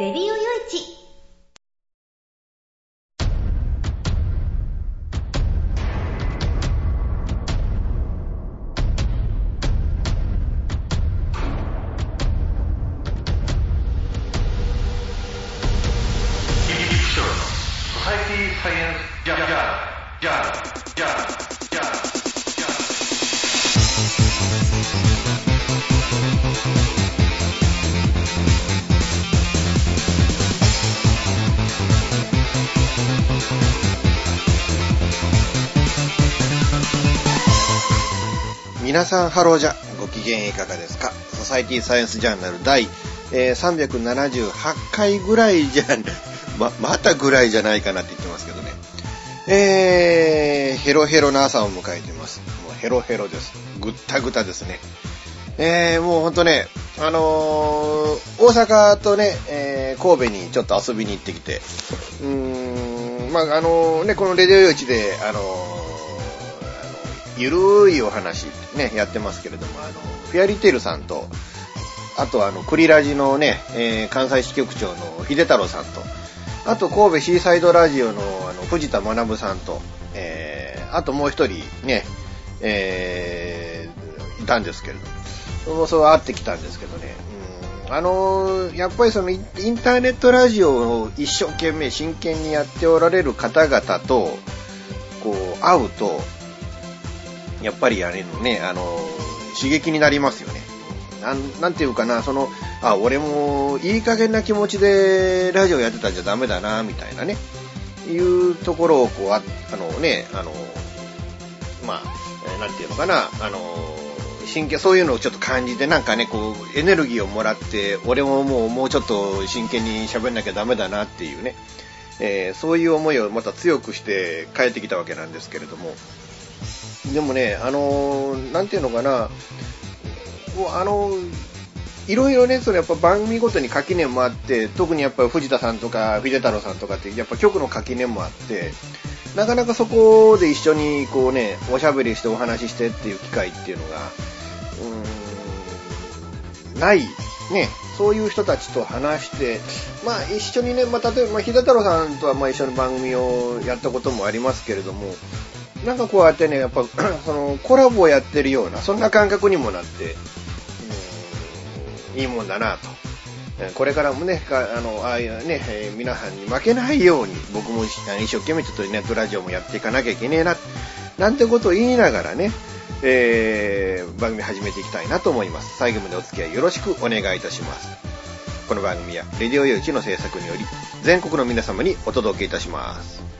レディオよい皆さんハローじゃご機嫌いかがですか？ソサイティサイエンスジャーナル第、えー378回ぐらいじゃ、ま、またぐらいじゃないかなって言ってますけどね。えー、ヘロヘロな朝を迎えてます。もうヘロヘロです。ぐったぐたですね。えー、もうほんとね、あのー大阪とね、えー神戸にちょっと遊びに行ってきて、うーん、まあ、あのね、このレディオ用地で、あのーゆるいお話ね、やってますけれども、あの、フェアリテールさんと、あとあの、クリラジのね、えー関西支局長の秀太郎さんと、あと神戸シーサイドラジオのあの藤田学さんと、えーあともう一人ね、えーいたんですけれども、そうそう会ってきたんですけどね、うんあのーやっぱりそのインターネットラジオを一生懸命真剣にやっておられる方々と、こう、会うと、やっぱりあれのね、あの、刺激になりますよね。なん、なんていうかな、その、あ、俺もいい加減な気持ちでラジオやってたんじゃダメだな、みたいなね、いうところをこう、ああのね、あの、まあ、えーなんていうのかな、あの、真剣、そういうのをちょっと感じて、なんかね、こう、エネルギーをもらって、俺ももう、もうちょっと真剣に喋んなきゃダメだなっていうね、えーそういう思いをまた強くして帰ってきたわけなんですけれども、でもね、あのーなんていうのかな、あのいろいろね、そのやっぱ番組ごとに垣根もあって、特にやっぱり藤田さんとか秀太郎さんとかって、やっぱ局の垣根もあって、なかなかそこで一緒にこうね、おしゃべりしてお話ししてっていう機会っていうのが、うーん、ない、ね、そういう人たちと話して、まあ一緒にね、まあ例えば、まあ、秀太郎さんとはまあ一緒に番組をやったこともありますけれども、なんかこうやってね、やっぱ、その、コラボをやってるような、そんな感覚にもなって、うんいいもんだなと。これからもね、あの、ああいうね、えー皆さんに負けないように、僕も一生懸命ちょっとネットラジオもやっていかなきゃいけねえな、なんてことを言いながらね、えー番組始めていきたいなと思います。最後までお付き合いよろしくお願いいたします。この番組は、レディオ用地の制作により、全国の皆様にお届けいたします。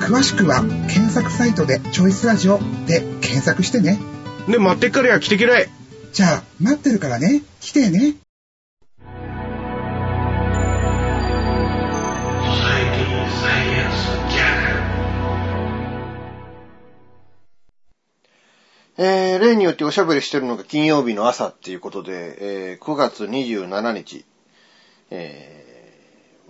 詳しくは、検索サイトでチョイスラジオで検索してね。で、待ってっからや、来てけらい。じゃあ、待ってるからね、来てね。ええー、例によっておしゃべりしてるのが金曜日の朝っていうことで、えー、9月27日、えー、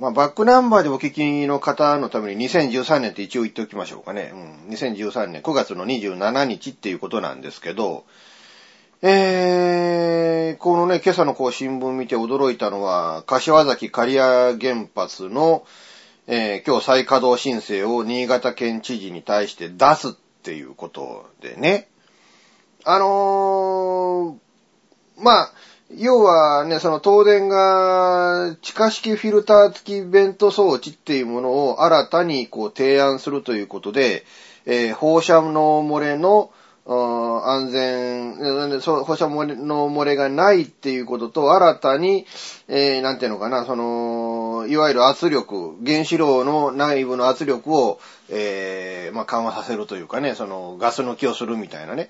まあ、バックナンバーでお聞きの方のために2013年って一応言っておきましょうかね。うん、2013年9月の27日っていうことなんですけど、えー、このね、今朝のこう新聞見て驚いたのは、柏崎刈谷原発の、えー、今日再稼働申請を新潟県知事に対して出すっていうことでね。あのー、まあ、要はね、その東電が地下式フィルター付きベント装置っていうものを新たにこう提案するということで、えー、放射能漏れの安全、放射能漏れがないっていうことと、新たに、えー、なんていうのかな、その、いわゆる圧力、原子炉の内部の圧力を、えー、まあ、緩和させるというかね、その、ガス抜きをするみたいなね、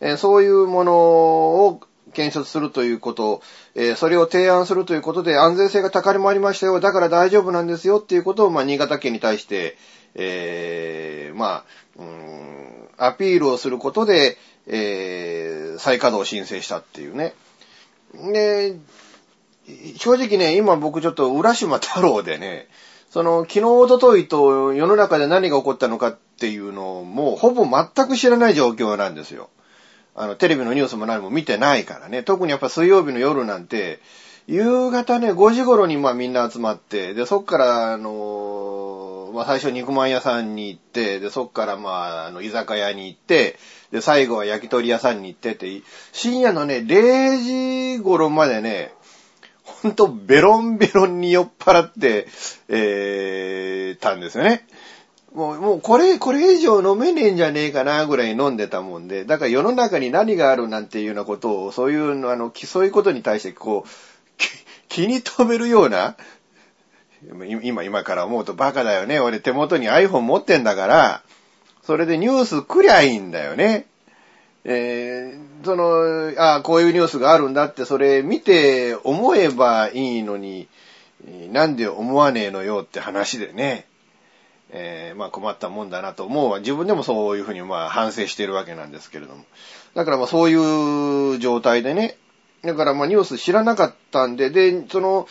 えー、そういうものを検出するということ、えー、それを提案するということで、安全性が高まりましたよ、だから大丈夫なんですよっていうことを、まあ、新潟県に対して、えー、まあ、うん、アピールをすることで、えー、再稼働を申請したっていうね。で、正直ね、今僕ちょっと浦島太郎でね、その、昨日、おとといと世の中で何が起こったのかっていうのを、もうほぼ全く知らない状況なんですよ。あの、テレビのニュースも何も見てないからね。特にやっぱ水曜日の夜なんて、夕方ね、5時頃にまあみんな集まって、で、そっから、あのまあ最初肉まん屋さんに行って、で、そっからまあ、あの、居酒屋に行って、で、最後は焼き鳥屋さんに行ってって、深夜のね、0時頃までね、ほんとベロンベロンに酔っ払って、えー、たんですよね。もう、もうこれ、これ以上飲めねえんじゃねえかなぐらい飲んでたもんで、だから世の中に何があるなんていうようなことを、そういう、あの、そういうことに対してこう、気に留めるような、今、今から思うとバカだよね。俺手元に iPhone 持ってんだから、それでニュース来りゃいいんだよね。えー、その、ああ、こういうニュースがあるんだって、それ見て思えばいいのに、なんで思わねえのよって話でね。えー、まあ困ったもんだなと思う自分でもそういうふうにまあ反省してるわけなんですけれども。だからまあそういう状態でね、だからまあニュース知らなかったんで、で、その、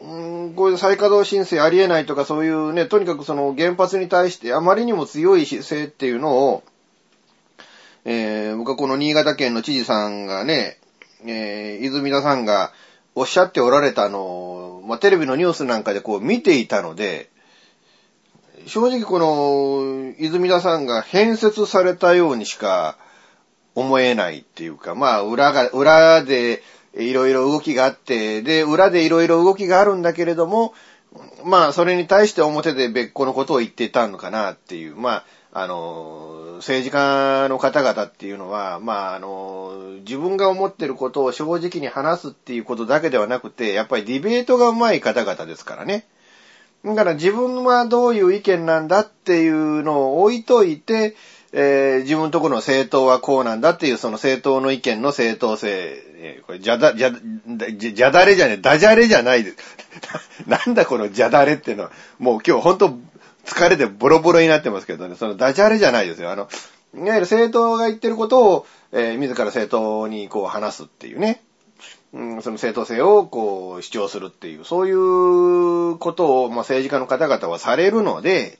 うん、こういう再稼働申請ありえないとかそういうね、とにかくその原発に対してあまりにも強い姿勢っていうのを、えー、僕はこの新潟県の知事さんがね、えー、泉田さんがおっしゃっておられたのを、まあ、テレビのニュースなんかでこう見ていたので、正直この、泉田さんが変説されたようにしか思えないっていうか、まあ、裏が、裏で、いろいろ動きがあって、で、裏でいろいろ動きがあるんだけれども、まあ、それに対して表で別個のことを言ってたのかなっていう、まあ、あの、政治家の方々っていうのは、まあ、あの、自分が思ってることを正直に話すっていうことだけではなくて、やっぱりディベートが上手い方々ですからね。だから自分はどういう意見なんだっていうのを置いといて、えー、自分のところの政党はこうなんだっていう、その政党の意見の正当性、えー、これ、じゃだ、じゃ、じゃだれじゃねえ、ダジャレじゃないです。なんだこのじゃだれっていうのは、もう今日ほんと疲れてボロボロになってますけどね、そのダジャレじゃないですよ。あの、いわゆる政党が言ってることを、えー、自ら政党にこう話すっていうね。その正当性をこう主張するっていう、そういうことを、まあ、政治家の方々はされるので、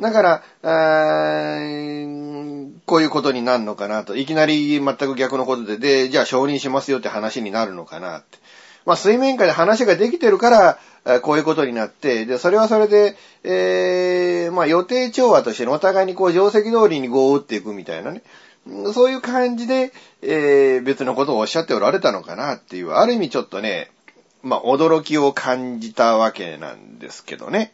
だから、こういうことになるのかなと。いきなり全く逆のことで、で、じゃあ承認しますよって話になるのかなって。まあ、水面下で話ができてるから、こういうことになって、で、それはそれで、えー、まあ、予定調和としてお互いにこう、定石通りに碁を打っていくみたいなね。そういう感じで、えー、別のことをおっしゃっておられたのかなっていう、ある意味ちょっとね、まあ、驚きを感じたわけなんですけどね。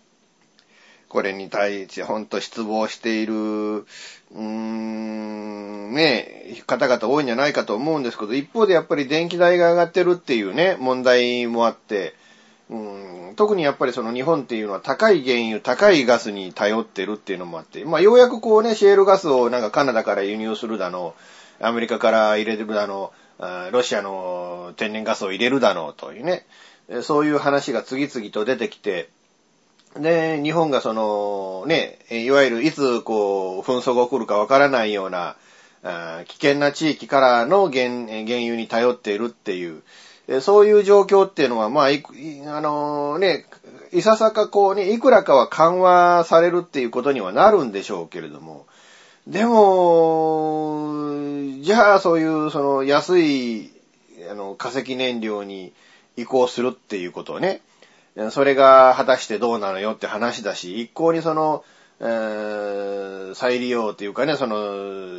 これに対してほんと失望している、うーん、ね、方々多いんじゃないかと思うんですけど、一方でやっぱり電気代が上がってるっていうね、問題もあって、うん特にやっぱりその日本っていうのは高い原油、高いガスに頼ってるっていうのもあって、まあようやくこうね、シェールガスをなんかカナダから輸入するだの、アメリカから入れるだの、ロシアの天然ガスを入れるだのというね、そういう話が次々と出てきて、で、日本がその、ね、いわゆるいつこう、紛争が起こるかわからないような、危険な地域からの原原油に頼っているっていう、そういう状況っていうのは、まあ、いあのね、いささかこうね、いくらかは緩和されるっていうことにはなるんでしょうけれども、でも、じゃあそういうその安いあの化石燃料に移行するっていうことをね、それが果たしてどうなのよって話だし、一向にその、えー再利用というかね、その、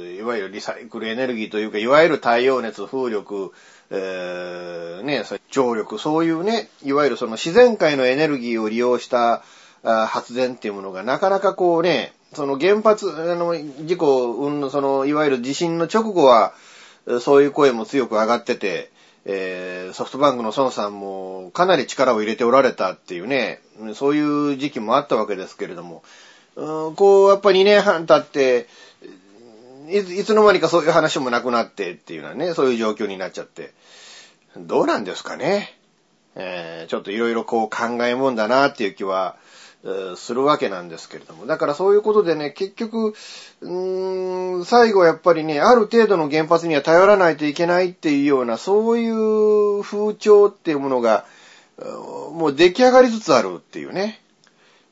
いわゆるリサイクルエネルギーというか、いわゆる太陽熱、風力、えーね、張力、そういうね、いわゆるその自然界のエネルギーを利用した発電っていうものがなかなかこうね、その原発、あの、事故、うん、その、いわゆる地震の直後は、そういう声も強く上がってて、えーソフトバンクの孫さんもかなり力を入れておられたっていうね、そういう時期もあったわけですけれども、こう、やっぱり2年半経って、いつの間にかそういう話もなくなってっていうのはね、そういう状況になっちゃって、どうなんですかね。えーちょっといろいろこう考えもんだなっていう気は、するわけなんですけれども。だからそういうことでね、結局、うーん、最後やっぱりね、ある程度の原発には頼らないといけないっていうような、そういう風潮っていうものが、もう出来上がりつつあるっていうね。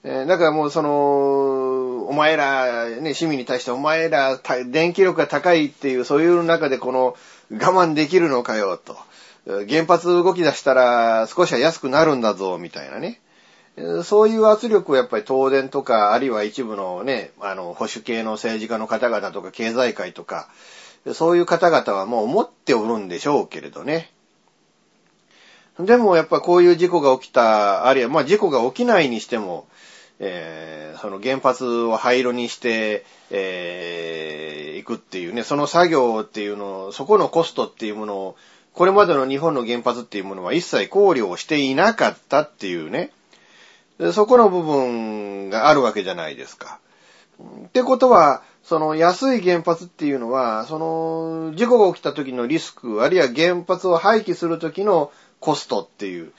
えだからもうその、お前ら、ね、市民に対してお前ら、電気力が高いっていう、そういう中でこの、我慢できるのかよ、と。原発動き出したら少しは安くなるんだぞ、みたいなね。そういう圧力をやっぱり東電とか、あるいは一部のね、あの、保守系の政治家の方々とか、経済界とか、そういう方々はもう思っておるんでしょうけれどね。でもやっぱこういう事故が起きた、あるいはまあ事故が起きないにしても、えーその原発を廃炉にして、えー行くっていうね、その作業っていうのを、そこのコストっていうものを、これまでの日本の原発っていうものは一切考慮をしていなかったっていうね、そこの部分があるわけじゃないですか。ってことは、その安い原発っていうのは、その事故が起きた時のリスク、あるいは原発を廃棄する時のコストっていう、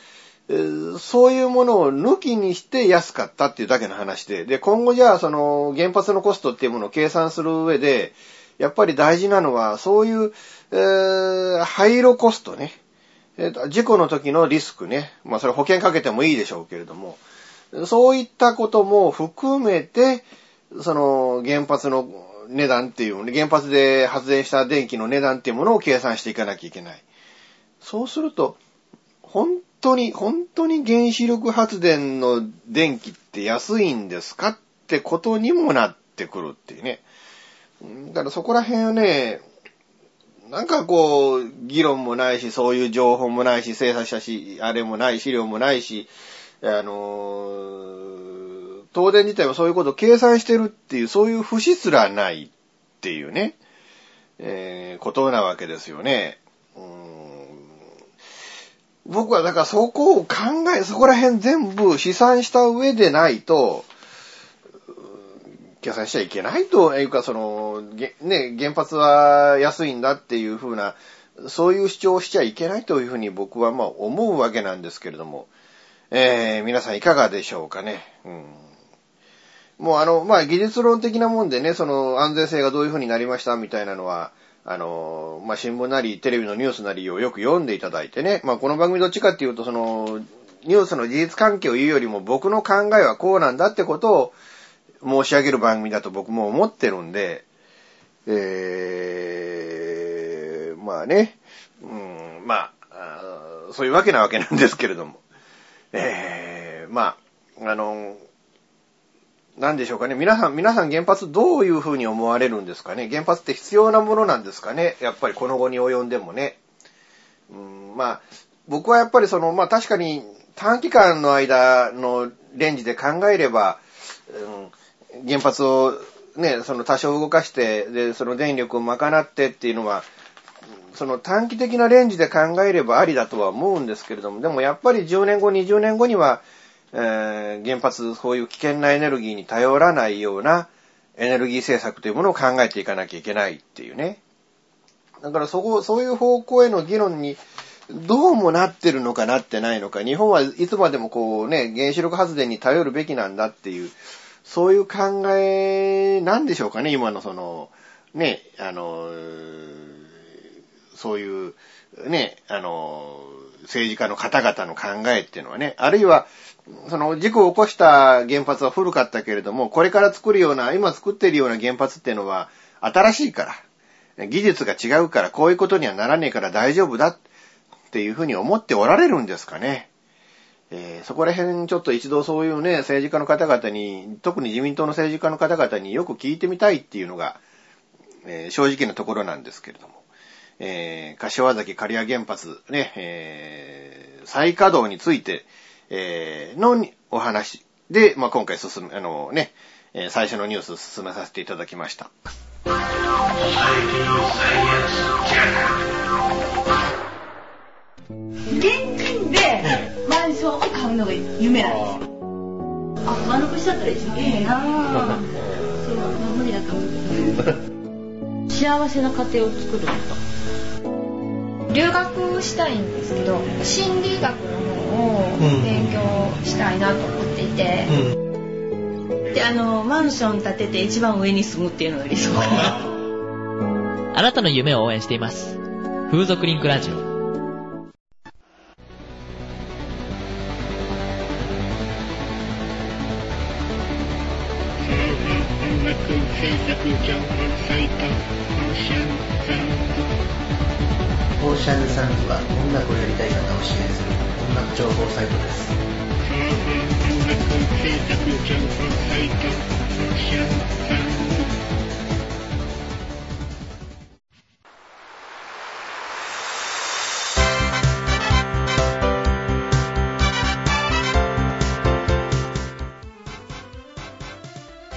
そういうものを抜きにして安かったっていうだけの話で、で、今後じゃあその原発のコストっていうものを計算する上で、やっぱり大事なのは、そういう、えー廃炉コストね。えー事故の時のリスクね。まあそれ保険かけてもいいでしょうけれども、そういったことも含めて、その原発の値段っていう、原発で発電した電気の値段っていうものを計算していかなきゃいけない。そうすると、本当に、本当に原子力発電の電気って安いんですかってことにもなってくるっていうね。だからそこら辺はね、なんかこう、議論もないし、そういう情報もないし、精査したし、あれもない、資料もないし、あの東電自体はそういうことを計算してるっていう、そういう節すらないっていうね、えーことなわけですよね。僕はだからそこを考え、そこら辺全部試算した上でないと、計算しちゃいけないというか、その、ね、原発は安いんだっていうふうな、そういう主張をしちゃいけないというふうに僕はまあ思うわけなんですけれども、えー皆さんいかがでしょうかね。うんもうあの、まあ、技術論的なもんでね、その安全性がどういうふうになりましたみたいなのは、あの、まあ、新聞なりテレビのニュースなりをよく読んでいただいてね、まあ、この番組どっちかっていうと、その、ニュースの事実関係を言うよりも僕の考えはこうなんだってことを申し上げる番組だと僕も思ってるんで、えー、まあね、うん、まあ、そういうわけなわけなんですけれども、えー、まあ、あの、なんでしょうかね。皆さん、皆さん原発どういうふうに思われるんですかね。原発って必要なものなんですかね。やっぱりこの後に及んでもね。うん、まあ、僕はやっぱりその、まあ確かに短期間の間のレンジで考えれば、うん、原発をね、その多少動かして、で、その電力を賄ってっていうのは、その短期的なレンジで考えればありだとは思うんですけれども、でもやっぱり10年後、20年後には、えー原発、そういう危険なエネルギーに頼らないようなエネルギー政策というものを考えていかなきゃいけないっていうね。だからそこ、そういう方向への議論にどうもなってるのかなってないのか、日本はいつまでもこうね、原子力発電に頼るべきなんだっていう、そういう考えなんでしょうかね、今のその、ね、あの、そういう、ね、あの、政治家の方々の考えっていうのはね、あるいは、その事故を起こした原発は古かったけれども、これから作るような、今作っているような原発っていうのは新しいから、技術が違うから、こういうことにはならねえから大丈夫だっていうふうに思っておられるんですかね。えーそこら辺ちょっと一度そういうね、政治家の方々に、特に自民党の政治家の方々によく聞いてみたいっていうのが、えー正直なところなんですけれども。えー柏崎刈谷原発ね、えー再稼働について、えーのお話で、まあ、今回進め、あのね、えー最初のニュース進めさせていただきました。現金でマンションを買うのが夢なんですよ。あ、丸腰だったら一番いいなぁ。そう、まあ無理だと思う。幸せな家庭を作ると。留学したいんですけど心理学の方を勉強したいなと思っていて、で、あの、マンション建てて一番上に住むっていうのが理想 かな。あなたの夢を応援しています。風俗リンクラジオ。オ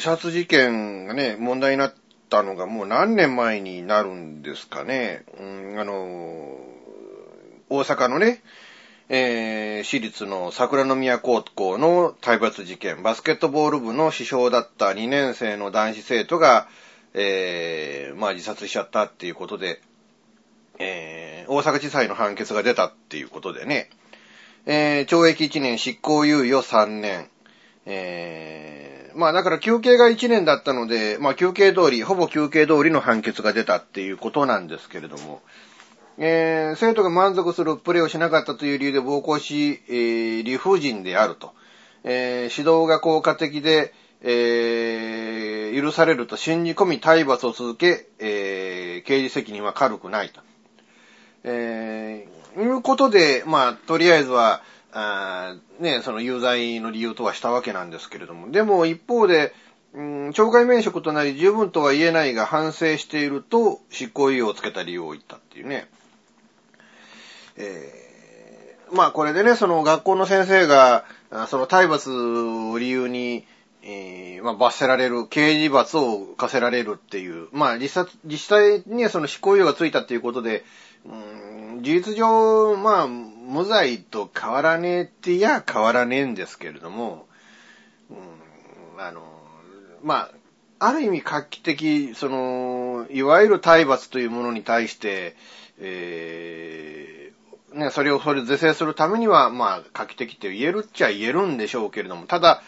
自殺事件がね、問題になったのがもう何年前になるんですかね。うん、あの、大阪のね、えー私立の桜宮高校の体罰事件、バスケットボール部の主将だった2年生の男子生徒が、えーまあ自殺しちゃったっていうことで、えー大阪地裁の判決が出たっていうことでね、えー懲役1年、執行猶予3年、えーまあだから休憩が1年だったので、まあ休憩通り、ほぼ休憩通りの判決が出たっていうことなんですけれども、えー生徒が満足するプレーをしなかったという理由で暴行し、えー理不尽であると。えー指導が効果的で、えー許されると信じ込み体罰を続け、えー刑事責任は軽くないと。えーいうことで、まあ、とりあえずは、あね、その有罪の理由とはしたわけなんですけれども、でも一方で、うん、懲戒免職となり十分とは言えないが反省していると執行猶予をつけた理由を言ったっていうね。えーまあこれでね、その学校の先生が、その体罰を理由に、えーまあ罰せられる、刑事罰を課せられるっていう、まあ実際、にはその執行猶予がついたっていうことで、うん事実上、まあ、無罪と変わらねえっていや変わらねえんですけれども、うんあの、まあ、ある意味画期的、その、いわゆる体罰というものに対して、えーね、それをそれ是正するためには、まあ、画期的って言えるっちゃ言えるんでしょうけれども、ただ、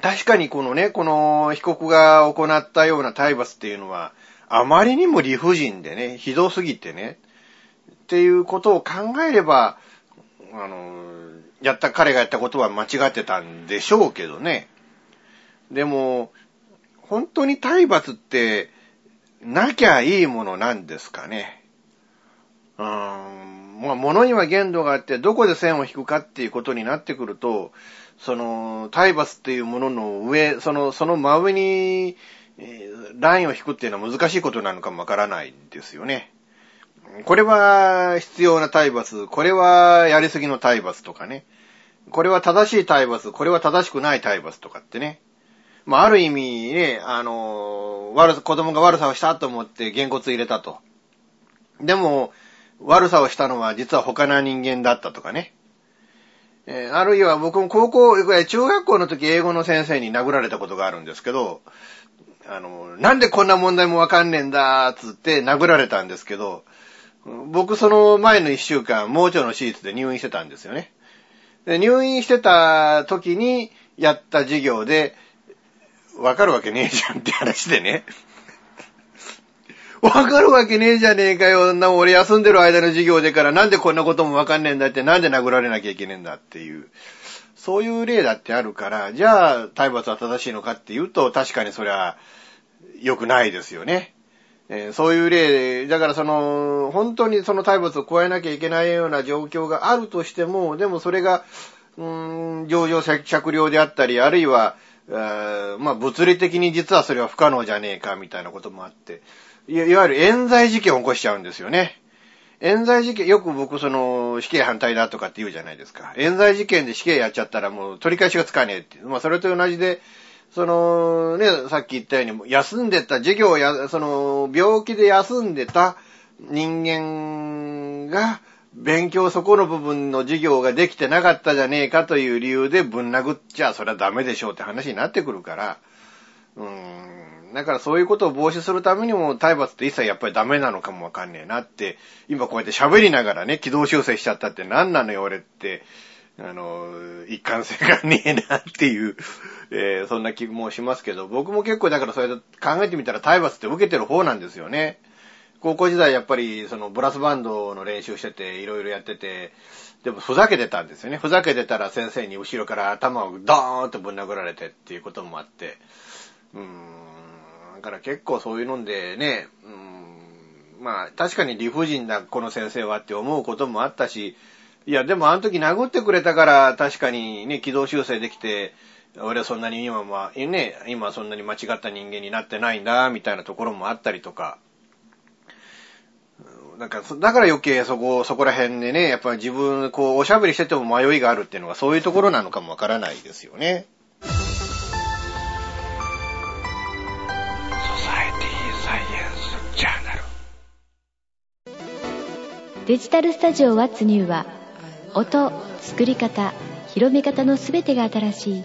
確かにこのね、この被告が行ったような体罰っていうのは、あまりにも理不尽でね、ひどすぎてね、っていうことを考えれば、あの、やった、彼がやったことは間違ってたんでしょうけどね。でも、本当に体罰って、なきゃいいものなんですかね。うーん、まあ、物には限度があって、どこで線を引くかっていうことになってくると、その、体罰っていうものの上、その、その真上に、ラインを引くっていうのは難しいことなのかもわからないですよね。これは必要な体罰、これはやりすぎの体罰とかね。これは正しい体罰、これは正しくない体罰とかってね。まあ、ある意味ね、あの、悪さ、子供が悪さをしたと思ってげんこつ入れたと。でも、悪さをしたのは実は他の人間だったとかね。えー、あるいは僕も高校、中学校の時英語の先生に殴られたことがあるんですけど、あの、なんでこんな問題もわかんねえんだ、つって殴られたんですけど、僕その前の一週間、盲腸の手術で入院してたんですよね。で入院してた時にやった授業で、わかるわけねえじゃんって話でね。わかるわけねえじゃねえかよ。な、俺休んでる間の授業でからなんでこんなこともわかんねえんだって、なんで殴られなきゃいけねえんだっていう。そういう例だってあるから、じゃあ、体罰は正しいのかっていうと、確かにそれは良くないですよね。えー、そういう例で、だからその、本当にその体罰を加えなきゃいけないような状況があるとしても、でもそれが、うーん、上場酌量であったり、あるいは、まあ物理的に実はそれは不可能じゃねえかみたいなこともあって、いわゆる冤罪事件を起こしちゃうんですよね。冤罪事件、よく僕その死刑反対だとかって言うじゃないですか。冤罪事件で死刑やっちゃったらもう取り返しがつかねえっていう。まあそれと同じで、そのね、さっき言ったように、休んでた、授業や、その病気で休んでた人間が、勉強そこの部分の授業ができてなかったじゃねえかという理由でぶん殴っちゃそれはダメでしょうって話になってくるから、うーん、だからそういうことを防止するためにも体罰って一切やっぱりダメなのかもわかんねえなって、今こうやって喋りながらね、軌道修正しちゃったって何なのよ俺って、あの、一貫性がねえなっていう、えー、そんな気もしますけど、僕も結構だからそれ考えてみたら体罰って受けてる方なんですよね。高校時代やっぱりそのブラスバンドの練習してて、いろいろやってて、でもふざけてたんですよね。ふざけてたら先生に後ろから頭をドーンとぶん殴られてっていうこともあって、うーん、だから結構そういうのでね、うん、まあ確かに理不尽だこの先生はって思うこともあったし、いやでもあの時殴ってくれたから確かにね、軌道修正できて、俺はそんなに今は、ね、今そんなに間違った人間になってないんだ、みたいなところもあったりとか、なんか、だから余計そこ、そこら辺でね、やっぱり自分、こう、おしゃべりしてても迷いがあるっていうのがそういうところなのかもわからないですよね。デジタルスタジオワッツニューは、音、作り方、広め方のすべてが新しい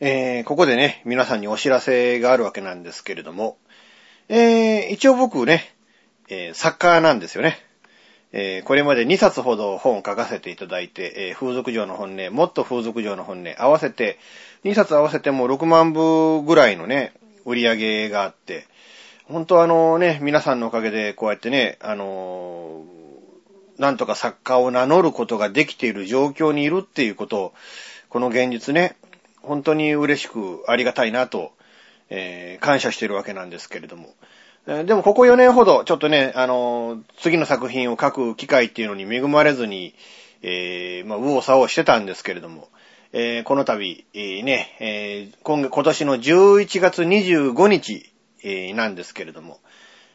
えー、ここでね、皆さんにお知らせがあるわけなんですけれども、えー、一応僕ね、えー、作家なんですよね。えー、これまで2冊ほど本を書かせていただいて、えー、風俗嬢の本音、もっと風俗嬢の本音、合わせて、2冊合わせても6万部ぐらいのね、売り上げがあって、本当あのね、皆さんのおかげでこうやってね、あのー、なんとか作家を名乗ることができている状況にいるっていうことを、この現実ね、本当に嬉しくありがたいなと、えー、感謝しているわけなんですけれども。でもここ4年ほど、ちょっとね、あの、次の作品を書く機会っていうのに恵まれずに、えー、まあ、右往左往してたんですけれども、えー、この度、えー、ね、えー、今今年の11月25日、えー、なんですけれども、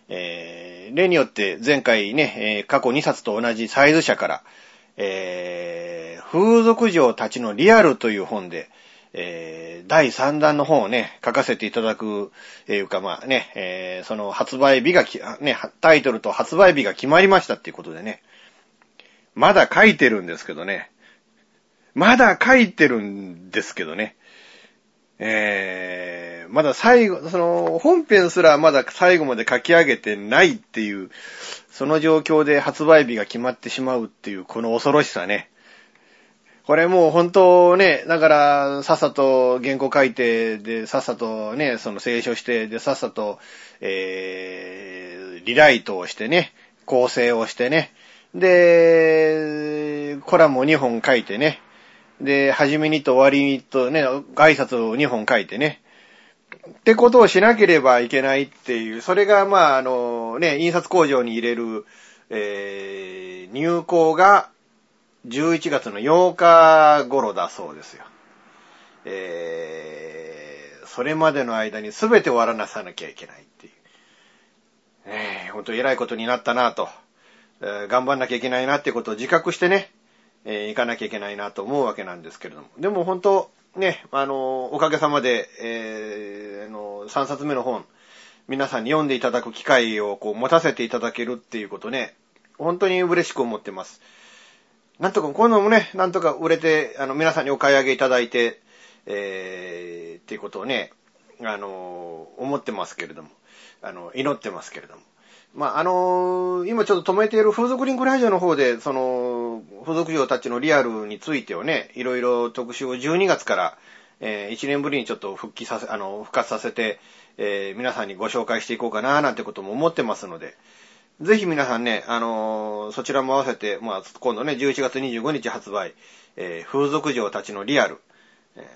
えー、例によって前回ね、えー、過去2冊と同じサイズ社から、えー、風俗嬢たちのリアルという本で、えー、第3弾の本をね、書かせていただく、え、いうかまあね、えー、その発売日がね、タイトルと発売日が決まりましたっていうことでね、まだ書いてるんですけどね、まだ書いてるんですけどね、えー、まだ最後、その、本編すらまだ最後まで書き上げてないっていう、その状況で発売日が決まってしまうっていう、この恐ろしさね。これもう本当ね、だから、さっさと原稿書いて、で、さっさとね、その清書して、で、さっさと、えー、リライトをしてね、構成をしてね、で、コラムを2本書いてね、で、初めにと終わりにとね、挨拶を2本書いてね、ってことをしなければいけないっていう、それが、まあ、あの、ね、印刷工場に入れる、えー、入稿が11月の8日頃だそうですよ。えー、それまでの間に全て終わらなさなきゃいけないっていう。えー、本当偉いことになったなぁと、えー頑張んなきゃいけないなってことを自覚してね、えー行かなきゃいけないなと思うわけなんですけれども。でも本当、ね、あの、おかげさまで、えー、あの、3冊目の本、皆さんに読んでいただく機会をこう持たせていただけるっていうことね、本当に嬉しく思ってます。なんとか、こういうのもね、なんとか売れて、あの、皆さんにお買い上げいただいて、えー、っていうことをね、あの、思ってますけれども、あの、祈ってますけれども。まあ、あの今ちょっと止めている風俗リンクラジオの方で、その、風俗嬢たちのリアルについてをね、いろいろ特集を12月から、えー1年ぶりにちょっと復帰させ、あの、復活させて、えー皆さんにご紹介していこうかな、なんてことも思ってますので、ぜひ皆さんね、あのーそちらも合わせて、まあ、今度ね、11月25日発売、えー風俗嬢たちのリアル、え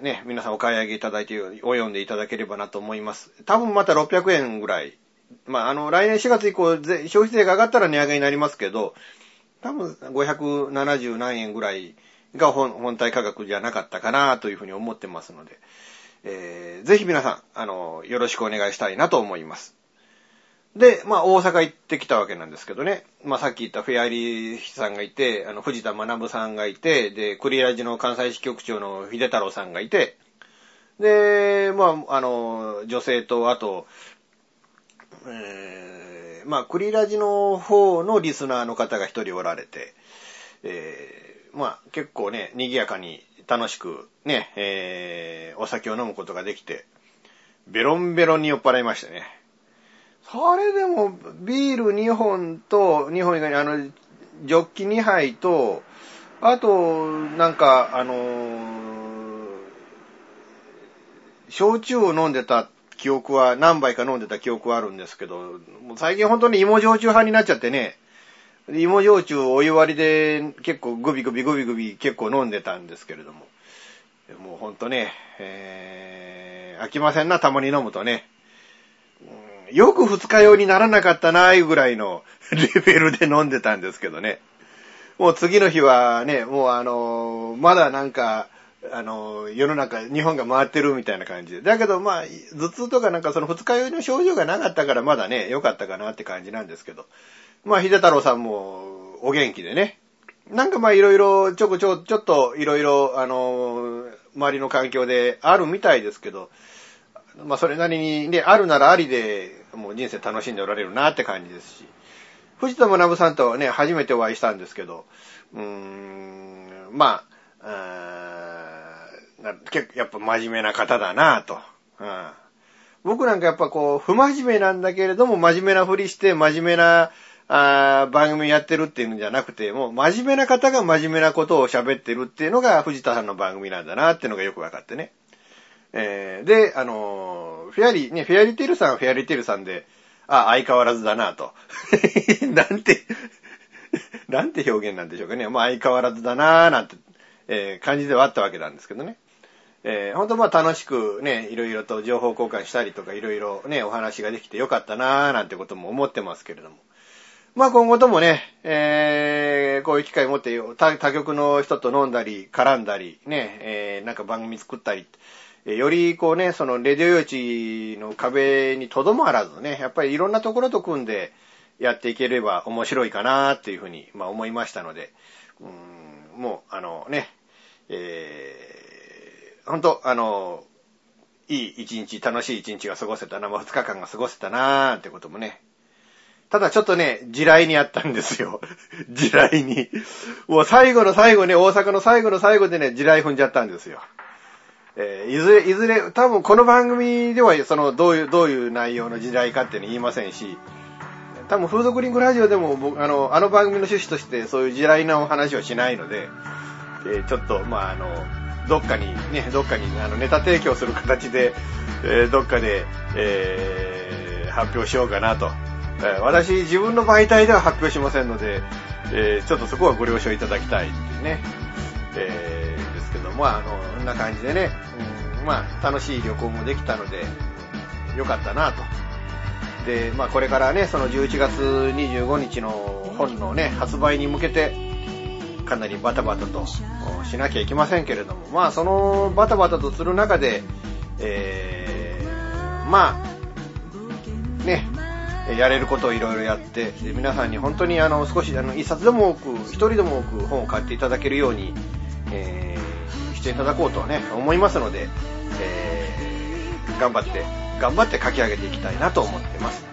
ーね、皆さんお買い上げいただいて、お読んでいただければなと思います。多分また600円ぐらい。まあ、あの、来年4月以降、消費税が上がったら値上げになりますけど、多分570何円ぐらいが本体価格じゃなかったかなというふうに思ってますので、えーぜひ皆さん、あの、よろしくお願いしたいなと思います。で、まあ、大阪行ってきたわけなんですけどね。まあ、さっき言ったフェアリーさんがいて、あの、藤田学さんがいて、で、クリアラジの関西支局長の秀太郎さんがいて、で、まあ、あの、女性と、あと、えーまあ、クリラジの方のリスナーの方が一人おられて、えーまあ、結構ね、賑やかに楽しくね、えーお酒を飲むことができて、ベロンベロンに酔っ払いましたね。それでも、ビール2本と、2本以外にあの、ジョッキ2杯と、あと、なんか、あのー焼酎を飲んでた記憶は、何杯か飲んでた記憶はあるんですけど、最近本当に芋焼酎派になっちゃってね、芋焼酎お湯割りで結構グビグビグビグビ結構飲んでたんですけれども、もうほんとね、えー、飽きませんな、たまに飲むとね。よく二日酔いにならなかったな、いぐらいの レベルで飲んでたんですけどね。もう次の日はね、もうあのまだなんか、あの世の中、日本が回ってるみたいな感じで。だけどまあ、頭痛とかなんかその二日酔いの症状がなかったからまだね、良かったかなって感じなんですけど。まあ、秀太郎さんもお元気でね。なんかまあいろいろ、ちょこちょ、ちょっといろいろ、あの周りの環境であるみたいですけど、まあそれなりにね、あるならありで、もう人生楽しんでおられるなって感じですし。藤田学さんとはね、初めてお会いしたんですけど、うーん、まあ、あ結構やっぱ真面目な方だなぁと。うん僕なんかやっぱこう、不真面目なんだけれども、真面目なふりして、真面目な、あ番組やってるっていうんじゃなくて、もう真面目な方が真面目なことを喋ってるっていうのが藤田さんの番組なんだなっていうのがよく分かってね。えーで、あのーフェアリー、ね、フェアリーテールさんはフェアリーテールさんで、あ、相変わらずだなと。なんて、なんて表現なんでしょうかね。まあ相変わらずだなーなんて、えー感じではあったわけなんですけどね。えー、本当まあ楽しくね、いろいろと情報交換したりとか、いろいろね、お話ができてよかったなーなんてことも思ってますけれども。まあ今後ともね、えー、こういう機会持って他他局の人と飲んだり、絡んだり、ね、えー、なんか番組作ったり、よりこうね、そのレディオ用地の壁にとどまらずね、やっぱりいろんなところと組んでやっていければ面白いかなっていうふうに、まあ思いましたので、うんもうあのね、えー、本当あの、いい一日、楽しい一日が過ごせたな、まあ二日間が過ごせたなーってこともね、ただちょっとね、地雷にあったんですよ。地雷に。もう最後の最後ね、大阪の最後の最後でね、地雷踏んじゃったんですよ。えーいずれ、いずれ、多分この番組では、その、どういう、どういう内容の地雷かっていうの言いませんし、多分風俗リンクラジオでも僕、あの、あの番組の趣旨としてそういう地雷の話をしないので、えーちょっと、まああの、どっかにね、どっかにあのネタ提供する形で、えーどっかで、えー発表しようかなと。えー私、自分の媒体では発表しませんので、えーちょっとそこはご了承いただきたいっていうね。えーですけども、あの、こんな感じでね、うんまあ、楽しい旅行もできたので、よかったなと。で、まあ、これからね、その11月25日の本のね、発売に向けて、かなりバタバタとしなきゃいけませんけれども、まあ、そのバタバタとする中で、えー、まあ、ね、やれることをいろいろやって、皆さんに本当にあの少しあの一冊でも多く、一人でも多く本を買っていただけるように、えーしていただこうとはね、思いますので、えー頑張って、頑張って書き上げていきたいなと思ってます。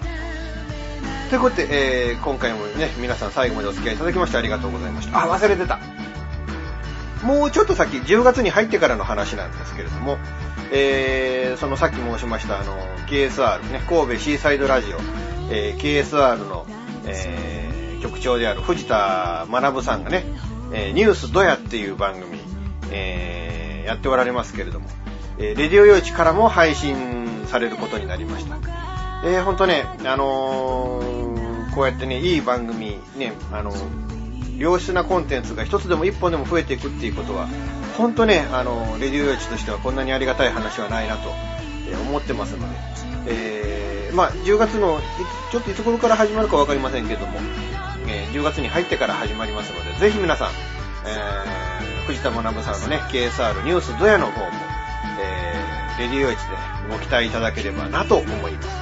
ということで、えー今回もね、皆さん最後までお付き合いいただきましてありがとうございました。あ、忘れてた。もうちょっと先、10月に入ってからの話なんですけれども、えーそのさっき申しました、あの、KSR ね、神戸シーサイドラジオ、えー KSR の、えー局長である藤田学さんがね、えーニュースドヤっていう番組、えーやっておられますけれども、えーレディオ用地からも配信されることになりました。えー、ほんとね、あのーこうやってね、いい番組、ね、あの良質なコンテンツが一つでも一本でも増えていくっていうことは、ほんとね、あのレディオ用地としてはこんなにありがたい話はないなと、え思ってますので、えまあ、10月の、ちょっといつ頃から始まるかわかりませんけども、え10月に入ってから始まりますので、ぜひ皆さん、えー藤田学さんのね、KSR ニュースドヤの方も、えレディオイチでご期待いただければなと思います。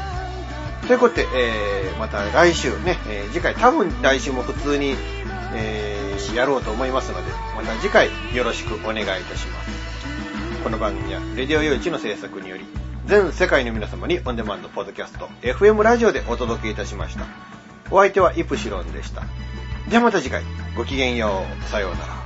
ということで、えーまた来週ね、えー次回多分来週も普通に、えーやろうと思いますので、また次回よろしくお願いいたします。この番組は、レディオ用地の制作により、全世界の皆様にオンデマンドポッドキャスト、FM ラジオでお届けいたしました。お相手はイプシロンでした。ではまた次回、ごきげんよう、さようなら。